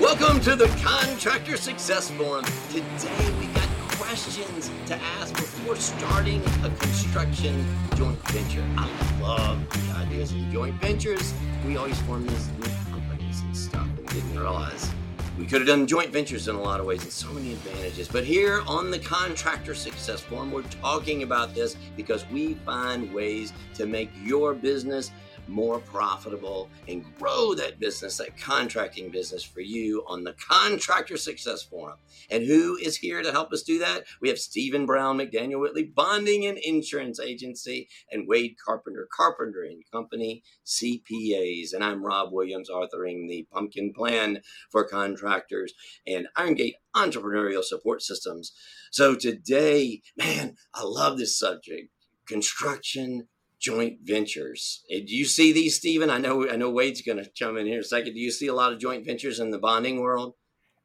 Welcome to the Contractor Success Forum. Today we got questions to ask before starting a construction joint venture. I love the ideas of joint ventures. We always form these new companies and stuff and didn't realize we could have done joint ventures in a lot of ways and so many advantages. But here on the Contractor Success Forum, we're talking about this because we find ways to make your business more profitable and grow that business, that contracting business for you on the Contractor Success Forum. And who is here to help us do that? We have Stephen Brown, McDaniel Whitley, Bonding and Insurance Agency, and Wade Carpenter, Carpenter and Company, CPAs. And I'm Rob Williams, authoring the Pumpkin Plan for Contractors and Iron Gate Entrepreneurial Support Systems. So today, man, I love this subject construction joint ventures. Eh, do you see these, Stephen? I know I know Wade's going to chime in here in a second. Do you see a lot of joint ventures in the bonding world?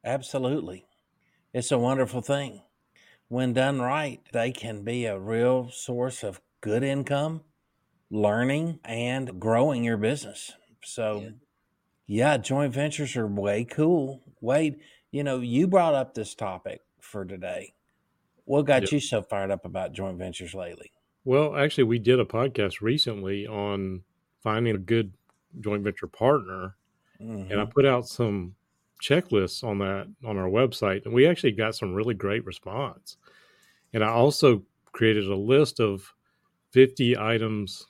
Absolutely. It's a wonderful thing. When done right, they can be a real source of good income, learning, and growing your business. So, yeah, yeah joint ventures are way cool. Wade, you know, you brought up this topic for today. What got yep. you so fired up about joint ventures lately? Well, actually, we did a podcast recently on finding a good joint venture partner, mm-hmm. and I mm-hmm. put out some checklists on that on our website, and we actually got some really great response. And I also created a list of 50 items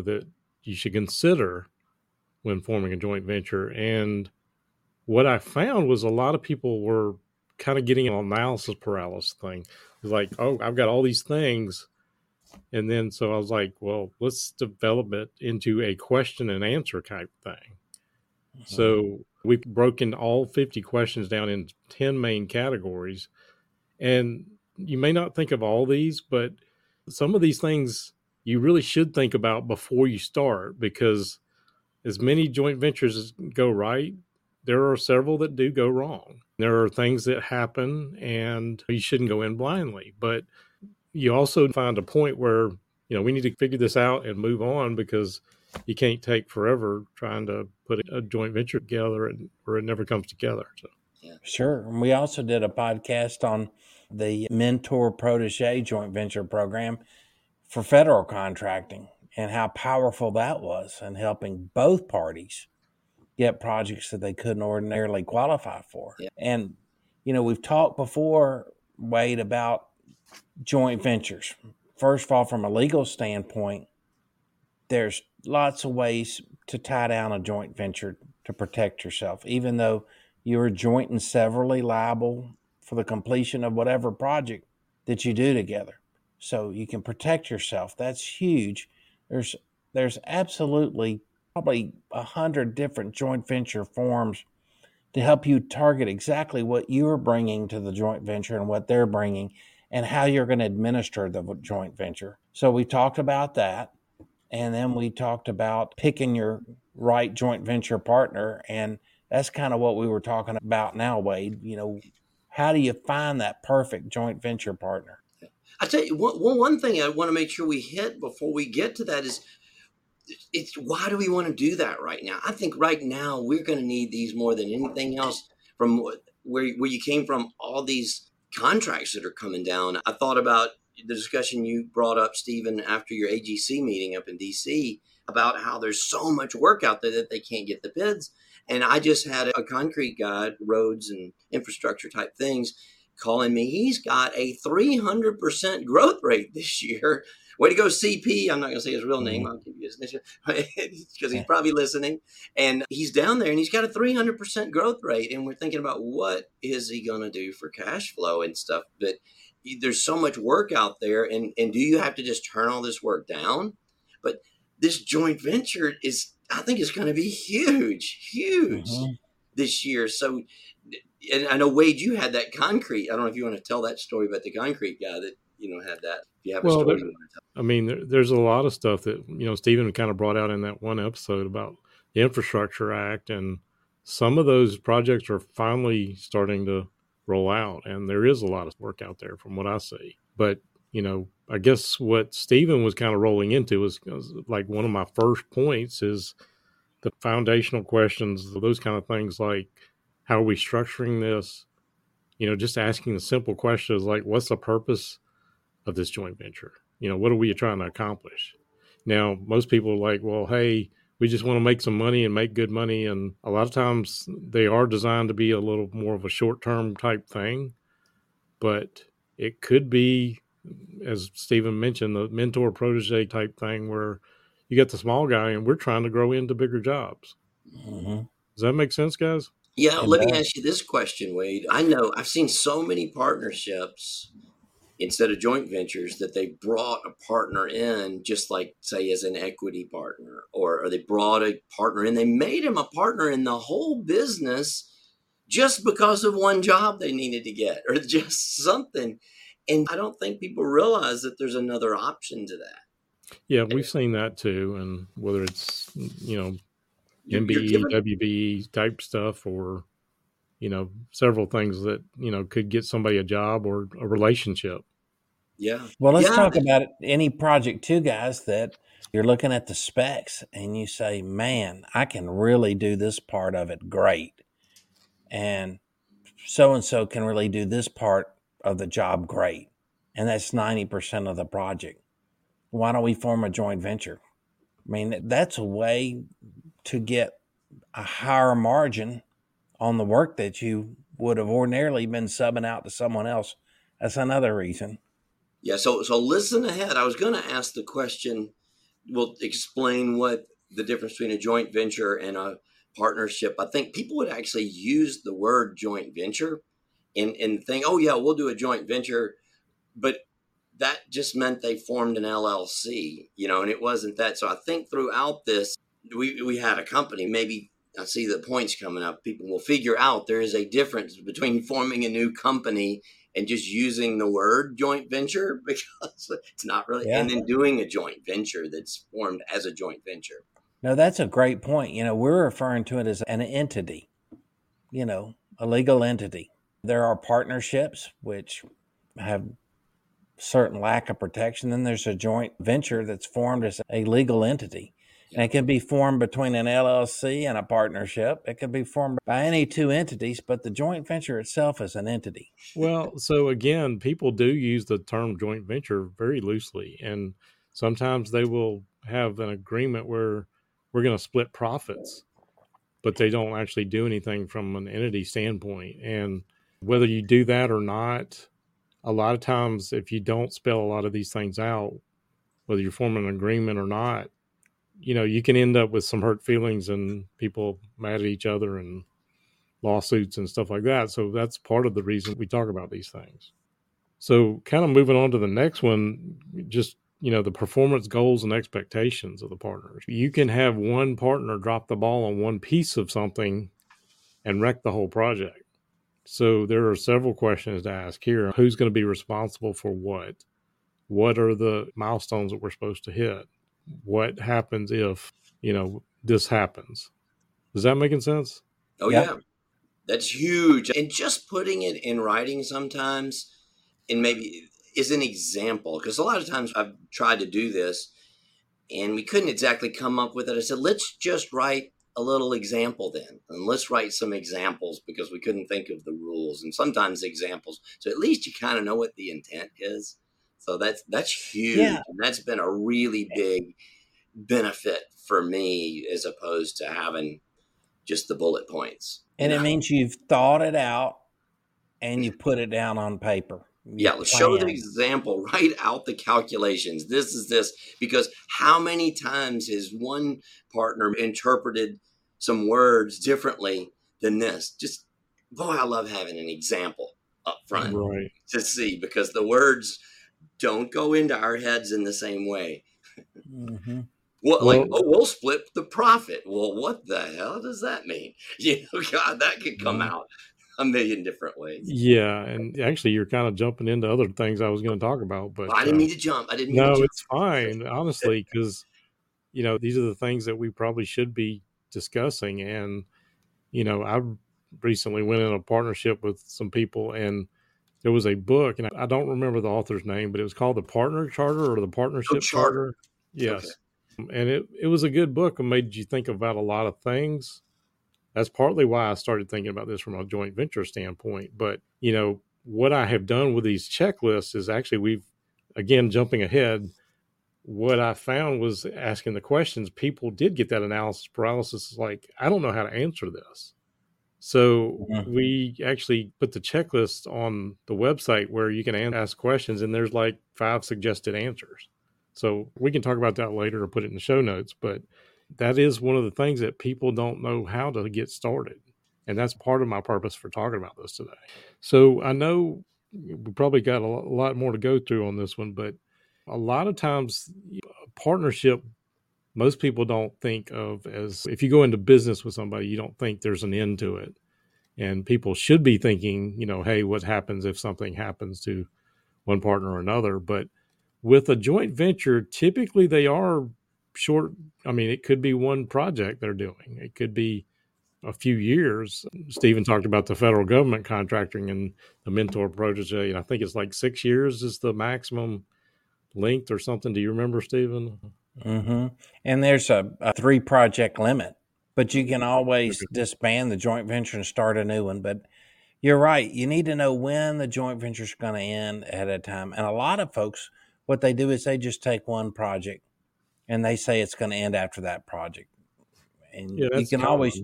that you should consider when forming a joint venture. And what I found was a lot of people were kind of getting an analysis paralysis thing. It's like, oh, I've got all these things and then so I was like, well, let's develop it into a question and answer type thing. Mm-hmm. So we've broken all 50 questions down in 10 main categories. And you may not think of all these, but some of these things you really should think about before you start because as many joint ventures go right, there are several that do go wrong. There are things that happen and you shouldn't go in blindly. But you also find a point where you know we need to figure this out and move on because you can't take forever trying to put a joint venture together and where it never comes together. So. Yeah. Sure. And we also did a podcast on the mentor protege joint venture program for federal contracting and how powerful that was in helping both parties get projects that they couldn't ordinarily qualify for. Yeah. And, you know, we've talked before, Wade, about joint ventures. First of all, from a legal standpoint, there's lots of ways to tie down a joint venture to protect yourself, even though you're joint and severally liable for the completion of whatever project that you do together. So you can protect yourself. That's huge. There's there's absolutely probably a hundred different joint venture forms to help you target exactly what you're bringing to the joint venture and what they're bringing and how you're going to administer the joint venture. So we talked about that. And then we talked about picking your right joint venture partner. And that's kind of what we were talking about now, Wade. You know, how do you find that perfect joint venture partner? I tell you, one, one thing I want to make sure we hit before we get to that is it's why do we want to do that right now? I think right now we're going to need these more than anything else from where, where you came from, all these contracts that are coming down. I thought about the discussion you brought up, Stephen, after your AGC meeting up in DC about how there's so much work out there that they can't get the bids. And I just had a concrete guy, roads and infrastructure type things, calling me. He's got a 300% growth rate this year Way to go, CP. I'm not going to say his real name. Mm-hmm. I'll give you his initial because he's probably listening. And he's down there and he's got a 300% growth rate. And we're thinking about what is he going to do for cash flow and stuff. But there's so much work out there. And, and do you have to just turn all this work down? But this joint venture is, I think, is going to be huge, huge mm-hmm. this year. So, and I know Wade, you had that concrete. I don't know if you want to tell that story about the concrete guy that you know had that. If you have well, a story, I mean, there, there's a lot of stuff that you know Stephen kind of brought out in that one episode about the Infrastructure Act, and some of those projects are finally starting to roll out, and there is a lot of work out there from what I see. But you know, I guess what Stephen was kind of rolling into was, was like one of my first points is the foundational questions, those kind of things like How are we structuring this? You know, just asking the simple questions like, what's the purpose of this joint venture? You know, what are we trying to accomplish? Now, most people are like, well, hey, we just want to make some money and make good money. And a lot of times they are designed to be a little more of a short term type thing. But it could be, as Stephen mentioned, the mentor protege type thing where you get the small guy and we're trying to grow into bigger jobs. Mm-hmm. Does that make sense, guys? Yeah, let me ask you this question, Wade. I know I've seen so many partnerships instead of joint ventures that they brought a partner in just like say as an equity partner or, or they brought a partner in. They made him a partner in the whole business just because of one job they needed to get or just something. And i don't think people realize that there's another option to that. Yeah we've seen that too and whether it's you know mbe giving- wbe type stuff or you know several things that you know could get somebody a job or a relationship. Yeah. Well let's yeah. talk about any project too guys that you're looking at the specs and you say man i can really do this part of it great. And so and so can really do this part of the job great. And that's 90% of the project. Why don't we form a joint venture? I mean that's a way to get a higher margin on the work that you would have ordinarily been subbing out to someone else. That's another reason. Yeah, so so listen ahead. I was going to ask the question. We'll explain what the difference between a joint venture and a partnership. I think people would actually use the word joint venture and and think, oh yeah, we'll do a joint venture, but that just meant they formed an LLC, you know, and it wasn't that. So I think throughout this, we we had a company, maybe I see the points coming up. People will figure out there is a difference between forming a new company and just using the word joint venture because it's not really, yeah. and then doing a joint venture that's formed as a joint venture. No, that's a great point. You know, we're referring to it as an entity, you know, a legal entity. There are partnerships which have certain lack of protection. Then there's a joint venture that's formed as a legal entity. And it can be formed between an LLC and a partnership. It can be formed by any two entities, but the joint venture itself is an entity. Well, so again, people do use the term joint venture very loosely. And sometimes they will have an agreement where we're going to split profits, but they don't actually do anything from an entity standpoint. And whether you do that or not, a lot of times, if you don't spell a lot of these things out, whether you're forming an agreement or not, you know, you can end up with some hurt feelings and people mad at each other and lawsuits and stuff like that. So that's part of the reason we talk about these things. So, kind of moving on to the next one, just you know, the performance goals and expectations of the partners. You can have one partner drop the ball on one piece of something and wreck the whole project. So, there are several questions to ask here. Who's going to be responsible for what? What are the milestones that we're supposed to hit? What happens if you know this happens. is that making sense? Oh yeah. yeah. That's huge. And just putting it in writing sometimes and maybe is an example because a lot of times I've tried to do this and we couldn't exactly come up with it. I said, let's just write a little example then and let's write some examples because we couldn't think of the rules and sometimes examples. So at least you kind of know what the intent is. So that's that's huge. Yeah. And that's been a really big benefit for me as opposed to having just the bullet points. And know? it means you've thought it out and you put it down on paper. Yeah, let's show the example, write out the calculations. This is this because how many times has one partner interpreted some words differently than this? Just boy, I love having an example up front right. to see because the words don't go into our heads in the same way. Mm-hmm. Well, like, oh, we'll split the profit. Well, what the hell does that mean? You know, God, that could come mm-hmm. out a million different ways. Yeah, and actually, you're kind of jumping into other things I was going to talk about, but well, I didn't uh, mean to jump. I didn't. no, it's fine, honestly, because you know these are the things that we probably should be discussing, and you know, I recently went in a partnership with some people, and there was a book, and I don't remember the author's name, but it was called the Partner Charter or the Partnership oh, Charter. Charter. Yes. Okay. And it, it was a good book and made you think about a lot of things. That's partly why I started thinking about this from a joint venture standpoint. But, you know, what I have done with these checklists is actually we've, again, jumping ahead, what I found was asking the questions, people did get that analysis paralysis. Like, I don't know how to answer this. So we actually put the checklist on the website where you can ask questions, and there's like five suggested answers. So we can talk about that later or put it in the show notes. But that is one of the things that people don't know how to get started. And that's part of my purpose for talking about this today. So I know we probably got a lot more to go through on this one, but a lot of times, partnership, most people don't think of as if you go into business with somebody, you don't think there's an end to it. And people should be thinking, you know, hey, what happens if something happens to one partner or another? But with a joint venture, typically they are short. I mean, it could be one project they're doing, it could be a few years. Stephen talked about the federal government contracting and the mentor protege. And I think it's like six years is the maximum length or something. Do you remember, Stephen? Mm-hmm. And there's a, a, three project limit, but you can always disband the joint venture and start a new one. But you're right. You need to know when the joint venture is going to end ahead of time. And a lot of folks, what they do is they just take one project and they say it's going to end after that project. And yeah, you can common. always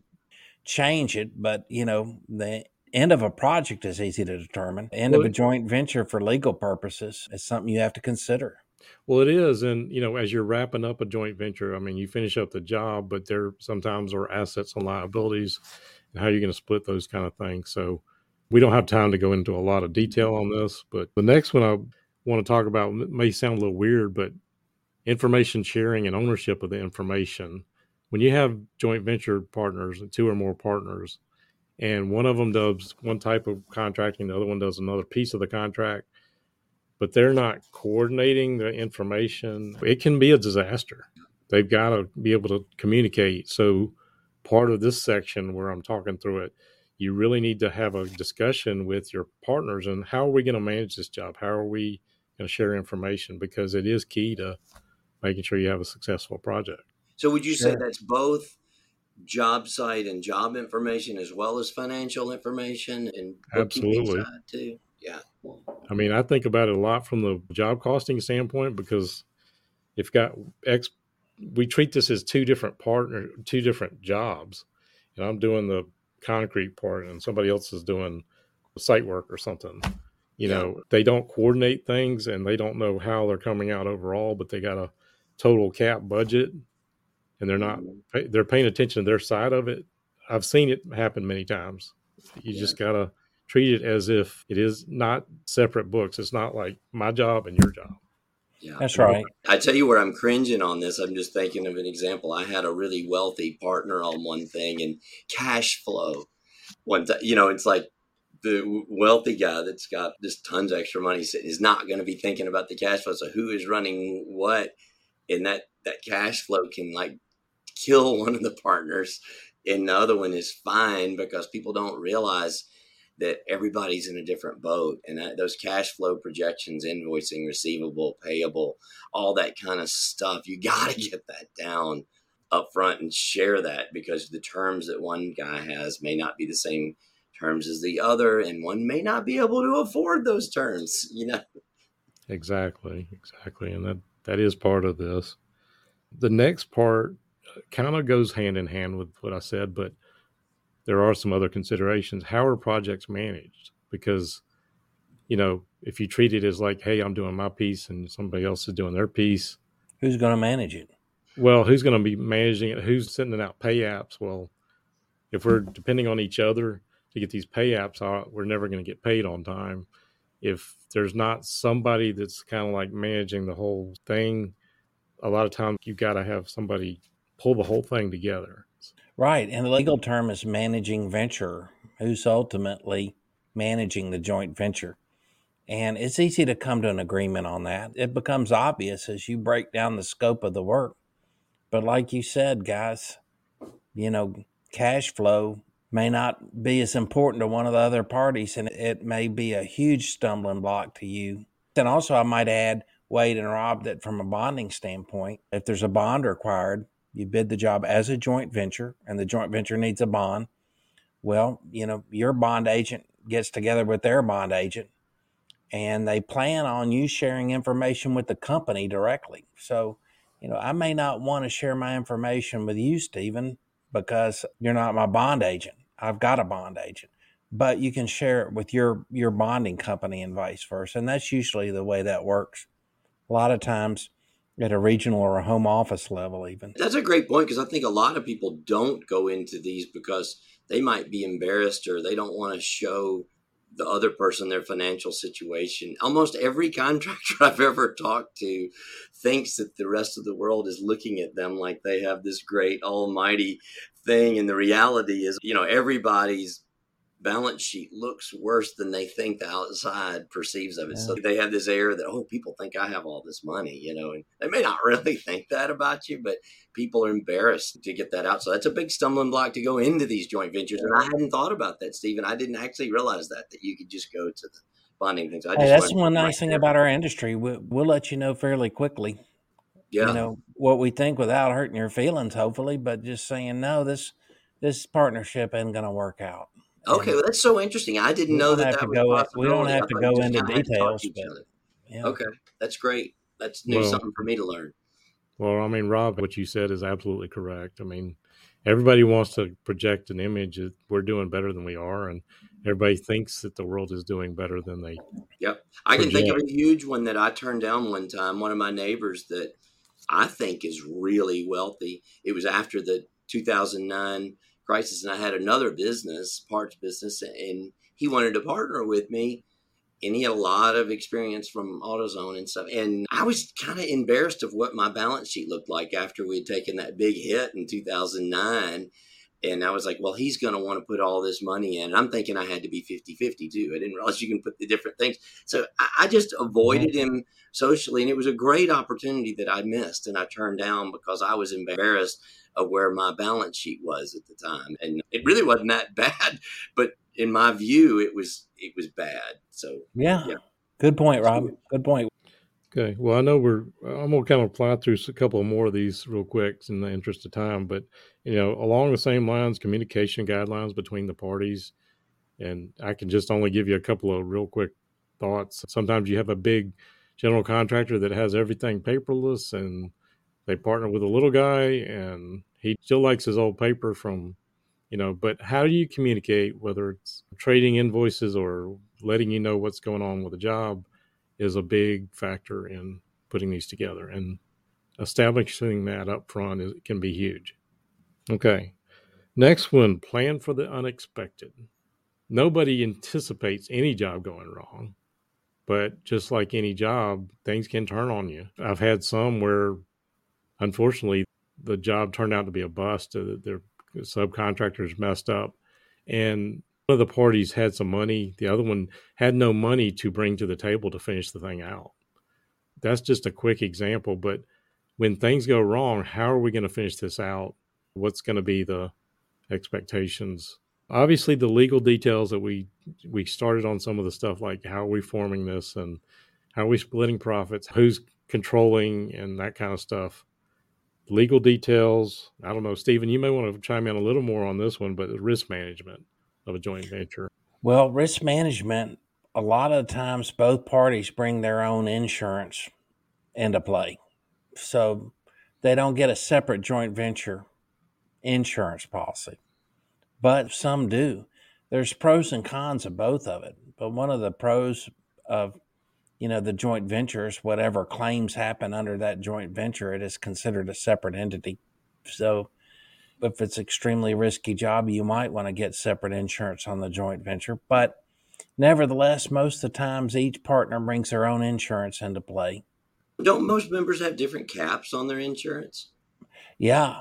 change it, but you know, the end of a project is easy to determine. End well, of a joint venture for legal purposes is something you have to consider. Well, it is, and you know, as you're wrapping up a joint venture, I mean, you finish up the job, but there sometimes are assets and liabilities, and how you're going to split those kind of things. So, we don't have time to go into a lot of detail mm-hmm. on this, but the next one I want to talk about may sound a little weird, but information sharing and ownership of the information. When you have joint venture partners, two or more partners, and one of them does one type of contracting, the other one does another piece of the contract, but they're not coordinating the information, it can be a disaster. They've got to be able to communicate. So, part of this section where I'm talking through it, you really need to have a discussion with your partners and how are we going to manage this job? How are we going to share information? Because it is key to making sure you have a successful project. So would you say that's both job site and job information as well as financial information and absolutely too? Yeah. I mean, I think about it a lot from the job costing standpoint because if got X, we treat this as two different partner, two different jobs. And I'm doing the concrete part, and somebody else is doing site work or something. You yeah. know, they don't coordinate things, and they don't know how they're coming out overall, but they got a total cap budget and they're not mm-hmm. they're paying attention to their side of it i've seen it happen many times you yeah. just gotta treat it as if it is not separate books. It's not like my job and your job. Yeah. That's right. I tell you where i'm cringing on this. I'm just thinking of an example. I had a really wealthy partner on one thing and cash flow. One time you know it's like the wealthy guy that's got just tons of extra money is not going to be thinking about the cash flow. So who is running what? And that that cash flow can like kill one of the partners and the other one is fine because people don't realize that everybody's in a different boat and that, those cash flow projections invoicing receivable payable all that kind of stuff you got to get that down up front and share that because the terms that one guy has may not be the same terms as the other and one may not be able to afford those terms you know exactly exactly and that that is part of this. The next part uh, kind of goes hand in hand with what I said, but there are some other considerations. How are projects managed? Because, you know, if you treat it as like, hey, I'm doing my piece and somebody else is doing their piece, who's going to manage it? Well, who's going to be managing it? Who's sending out pay apps? Well, if we're depending on each other to get these pay apps out, we're never going to get paid on time if there's not somebody that's kind of like managing the whole thing, a lot of times you've got to have somebody pull the whole thing together. Right. And the legal term is managing venture, who's ultimately managing the joint venture. And it's easy to come to an agreement on that. It becomes obvious as you break down the scope of the work. But like you said, guys, you know, cash flow may not be as important to one of the other parties, and it may be a huge stumbling block to you. And also, I might add, Wade and Rob, that from a bonding standpoint, if there's a bond required, you bid the job as a joint venture, and the joint venture needs a bond. Well, you know, your bond agent gets together with their bond agent and they plan on you sharing information with the company directly. So, you know, I may not want to share my information with you, Stephen, because you're not my bond agent. I've got a bond agent, but you can share it with your your bonding company and vice versa. And that's usually the way that works. A lot of times at a regional or a home office level even. That's a great point because I think a lot of people don't go into these because they might be embarrassed or they don't want to show the other person their financial situation. Almost every contractor I've ever talked to thinks that the rest of the world is looking at them like they have this great almighty thing and the reality is, you know, everybody's balance sheet looks worse than they think the outside perceives of it. Yeah. So they have this air that, oh, people think I have all this money, you know, and they may not really think that about you, but people are embarrassed to get that out. So that's a big stumbling block to go into these joint ventures. And I hadn't thought about that, Stephen. I didn't actually realize that, that you could just go to the bonding things. hey, that's one nice thing about our industry. We'll, we'll let you know fairly quickly. Yeah. You know, what we think without hurting your feelings, hopefully, but just saying, no, this, this partnership isn't going to work out. Okay, well, that's so interesting. I didn't know that that was go, We don't have to go into details. But, yeah. Okay, that's great. That's new well, something for me to learn. Well, I mean, Rob, what you said is absolutely correct. I mean, everybody wants to project an image that we're doing better than we are, and everybody thinks that the world is doing better than they. Yep, I project. can think of a huge one that I turned down one time. One of my neighbors that I think is really wealthy. It was after the 2009 crisis and I had another business, parts business, and he wanted to partner with me. And he had a lot of experience from AutoZone and stuff. And I was kind of embarrassed of what my balance sheet looked like after we had taken that big hit in 2009. And I was like, well, he's going to want to put all this money in. And I'm thinking I had to be 50 50 too. I didn't realize you can put the different things. So I, just avoided him socially. And it was a great opportunity that I missed and I turned down because I was embarrassed of where my balance sheet was at the time. And it really wasn't that bad, but in my view, it was it was bad. So yeah, yeah. good point, Rob. Good point. Okay. Well, I know we're. I'm gonna kind of fly through a couple more of these real quick in the interest of time, but you know, along the same lines, communication guidelines between the parties, and I can just only give you a couple of real quick thoughts. Sometimes you have a big general contractor that has everything paperless, and they partner with a little guy and he still likes his old paper from you know but how do you communicate whether it's trading invoices or letting you know what's going on with a job is a big factor in putting these together. And establishing that up front is, can be huge. Okay. Next one plan for the unexpected. Nobody anticipates any job going wrong but just like any job things can turn on you. I've had some where unfortunately, the job turned out to be a bust. Uh, their subcontractors messed up, and one of the parties had some money. The other one had no money to bring to the table to finish the thing out. That's just a quick example, but when things go wrong, how are we going to finish this out? What's going to be the expectations? Obviously, the legal details that we we started on some of the stuff like how are we forming this and how are we splitting profits, who's controlling, and that kind of stuff legal details. I don't know, Stephen, you may want to chime in a little more on this one, but risk management of a joint venture. Well, risk management, a lot of times both parties bring their own insurance into play. So they don't get a separate joint venture insurance policy, but some do. There's pros and cons of both of it. But one of the pros of you know, the joint ventures, whatever claims happen under that joint venture, it is considered a separate entity. So if it's extremely risky job, you might want to get separate insurance on the joint venture. But nevertheless, most of the times each partner brings their own insurance into play. Don't most members have different caps on their insurance? Yeah.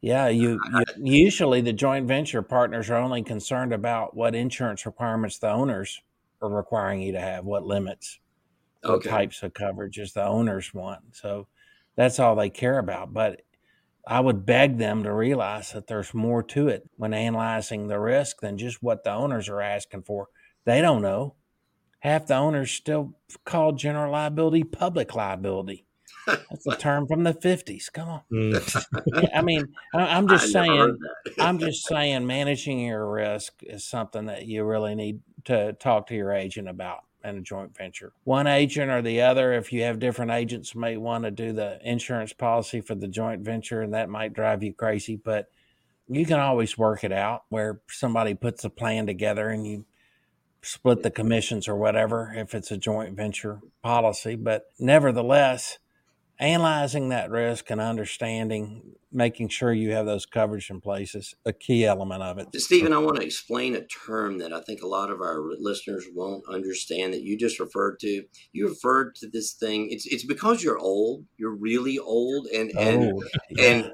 Yeah, you, you usually the joint venture partners are only concerned about what insurance requirements the owners are requiring you to have, what limits what okay. types of coverages the owners want. So that's all they care about. But I would beg them to realize that there's more to it when analyzing the risk than just what the owners are asking for. They don't know. Half the owners still call general liability public liability. That's a term from the fifties. Come on. Mm. I mean, I'm just saying. I'm just saying, managing your risk is something that you really need to talk to your agent about in a joint venture. One agent or the other, if you have different agents, may want to do the insurance policy for the joint venture, and that might drive you crazy. But you can always work it out where somebody puts a plan together and you split the commissions or whatever if it's a joint venture policy. But nevertheless, analyzing that risk and understanding, making sure you have those coverage in place is a key element of it. Stephen, I want to explain a term that I think a lot of our listeners won't understand that you just referred to. You referred to this thing. It's it's because you're old. You're really old, and and oh, yeah. and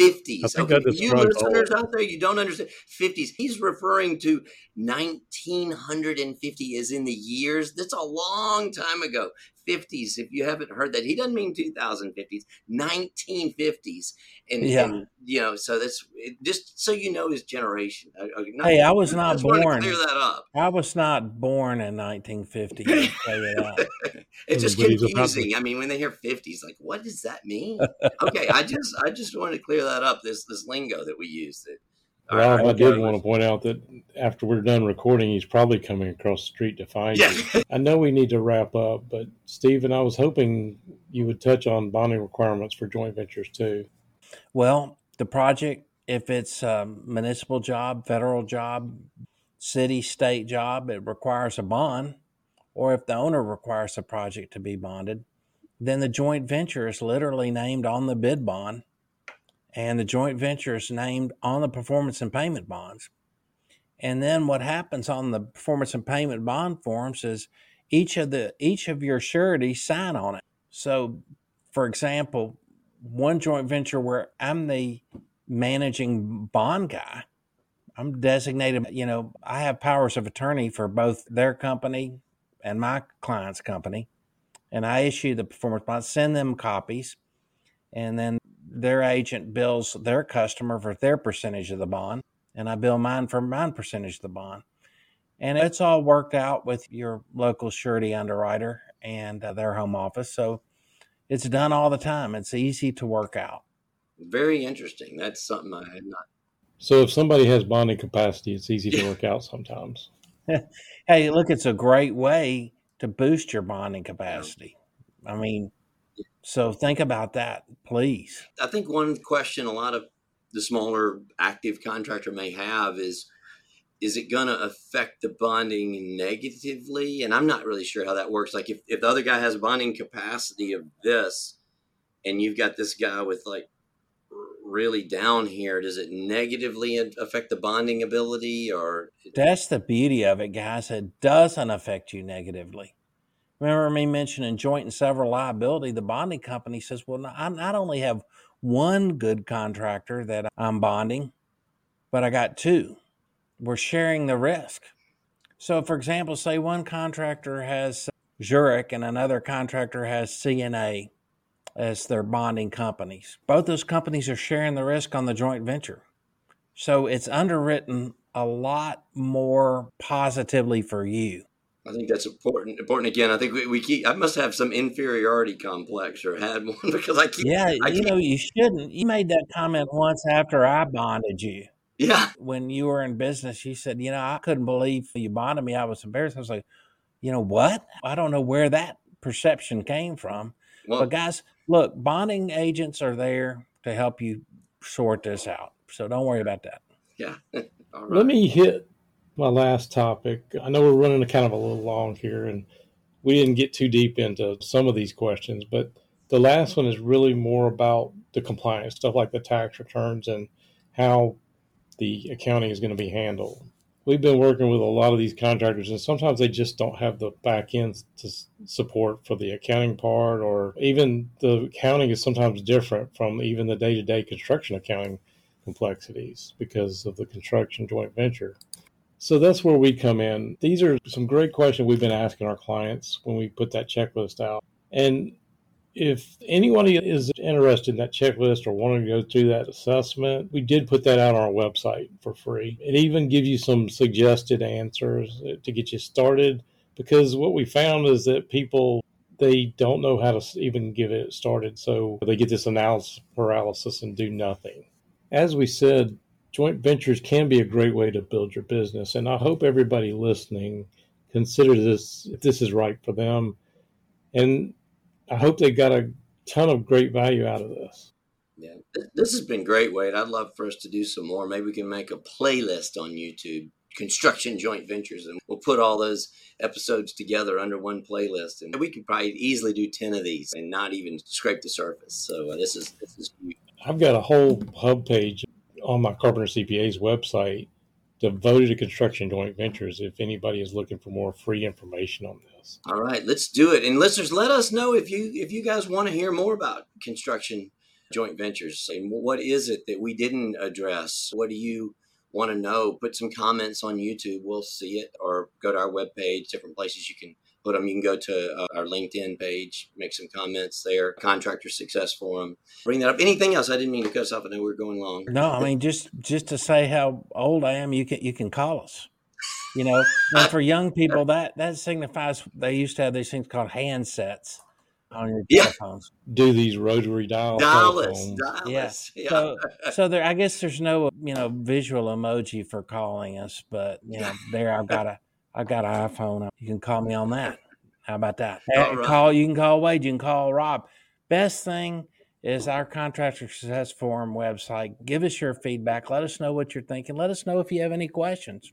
50s. Okay, you listeners out there, you don't understand 50s. He's referring to 1950 as in the years. That's a long time ago. 50s. If you haven't heard that, he doesn't mean 2050s, 1950s. And, yeah. and you know, so that's just so you know his generation. Uh, uh, not, hey, I was not born. clear that up. I was not born in 1950. it's just confusing. I mean, when they hear 50s, like, what does that mean? okay, I just I just wanted to clear that up. This this lingo that we use that well, right, I did want to point out that after we're done recording, he's probably coming across the street to find yeah. you. I know we need to wrap up, but Stephen, I was hoping you would touch on bonding requirements for joint ventures too. Well, the project, if it's a municipal job, federal job, city, state job, it requires a bond, or if the owner requires the project to be bonded, then the joint venture is literally named on the bid bond and the joint venture is named on the performance and payment bonds. And then what happens on the performance and payment bond forms is each of the each of your sureties sign on it. So, for example, one joint venture where I'm the managing bond guy, I'm designated, you know, I have powers of attorney for both their company and my client's company. And I issue the performance bonds, send them copies, and then their agent bills their customer for their percentage of the bond, and I bill mine for mine percentage of the bond. And it's all worked out with your local surety underwriter and uh, their home office. So it's done all the time. It's easy to work out. Very interesting. That's something I had not. So if somebody has bonding capacity, it's easy to work out sometimes. hey, look, it's a great way to boost your bonding capacity. I mean, so think about that, please. I think one question a lot of the smaller active contractor may have is is it going to affect the bonding negatively? And I'm not really sure how that works. Like if, if the other guy has a bonding capacity of this and you've got this guy with like really down here, does it negatively affect the bonding ability or? That's the beauty of it, guys. It doesn't affect you negatively. Remember me mentioning joint and several liability? The bonding company says, well, I not only have one good contractor that I'm bonding, but I got two. We're sharing the risk. So, for example, say one contractor has Zurich and another contractor has CNA as their bonding companies. Both those companies are sharing the risk on the joint venture. So it's underwritten a lot more positively for you. I think that's important. Important again. I think we, we keep. I must have some inferiority complex or had one because I keep. Yeah, I you keep, know you shouldn't. You made that comment once after I bonded you. Yeah. When you were in business, you said, you know, I couldn't believe you bonded me. I was embarrassed. I was like, you know what? I don't know where that perception came from. Well, but guys, look, bonding agents are there to help you sort this out. So don't worry about that. Yeah. All right. Let me hit my last topic. I know we're running kind of a little long here, and we didn't get too deep into some of these questions, but the last one is really more about the compliance stuff like the tax returns and how the accounting is going to be handled. We've been working with a lot of these contractors, and sometimes they just don't have the back end to support for the accounting part, or even the accounting is sometimes different from even the day to day construction accounting complexities because of the construction joint venture. So that's where we come in. These are some great questions we've been asking our clients when we put that checklist out. And if anybody is interested in that checklist or wanting to go through that assessment, we did put that out on our website for free. It even gives you some suggested answers to get you started because what we found is that people they don't know how to even get it started. So they get this analysis paralysis and do nothing. As we said, joint ventures can be a great way to build your business. And I hope everybody listening considers this if this is right for them. And I hope they got a ton of great value out of this. Yeah, this has been great, Wade. I'd love for us to do some more. Maybe we can make a playlist on YouTube, construction joint ventures, and we'll put all those episodes together under one playlist. And we could probably easily do ten of these and not even scrape the surface. So uh, this is this is. I've got a whole hub page on my Carpenter CPA's website devoted to construction joint ventures if anybody is looking for more free information on this. All right, let's do it. And listeners, let us know if you if you guys want to hear more about construction joint ventures. And what is it that we didn't address? What do you want to know? Put some comments on YouTube. We'll see it or go to our webpage, different places you can put them. You can go to uh, our LinkedIn page, make some comments there. Contractor Success Forum. Bring that up. Anything else? I didn't mean to cut us off. I know we are going long. No, I mean just just to say how old I am. You can you can call us. You know, and for young people, that that signifies they used to have these things called handsets on your yeah. telephones. Do these rotary dial Dallas, Dallas. Yes. Yeah. So, so there, I guess there's no, you know, visual emoji for calling us, but you know, there I've got a I got an iPhone. You can call me on that. How about that? Right. Call. You can call Wade. You can call Rob. Best thing is our contractor success forum website. Give us your feedback. Let us know what you're thinking. Let us know if you have any questions.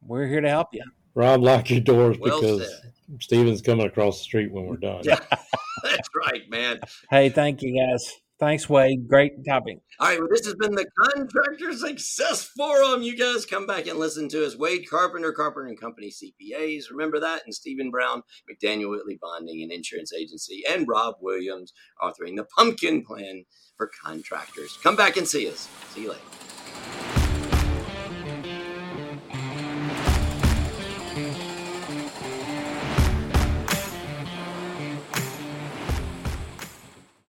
We're here to help you. Rob, lock your doors well because said. Stephen's coming across the street when we're done. That's right, man. Hey, thank you guys. Thanks, Wade. Great topic. All right, well, this has been the Contractor Success Forum. You guys come back and listen to us. Wade Carpenter, Carpenter and Company CPAs. Remember that. And Stephen Brown, McDaniel Whitley Bonding and Insurance Agency. And Rob Williams, authoring The Pumpkin Plan for Contractors. Come back and see us. See you later.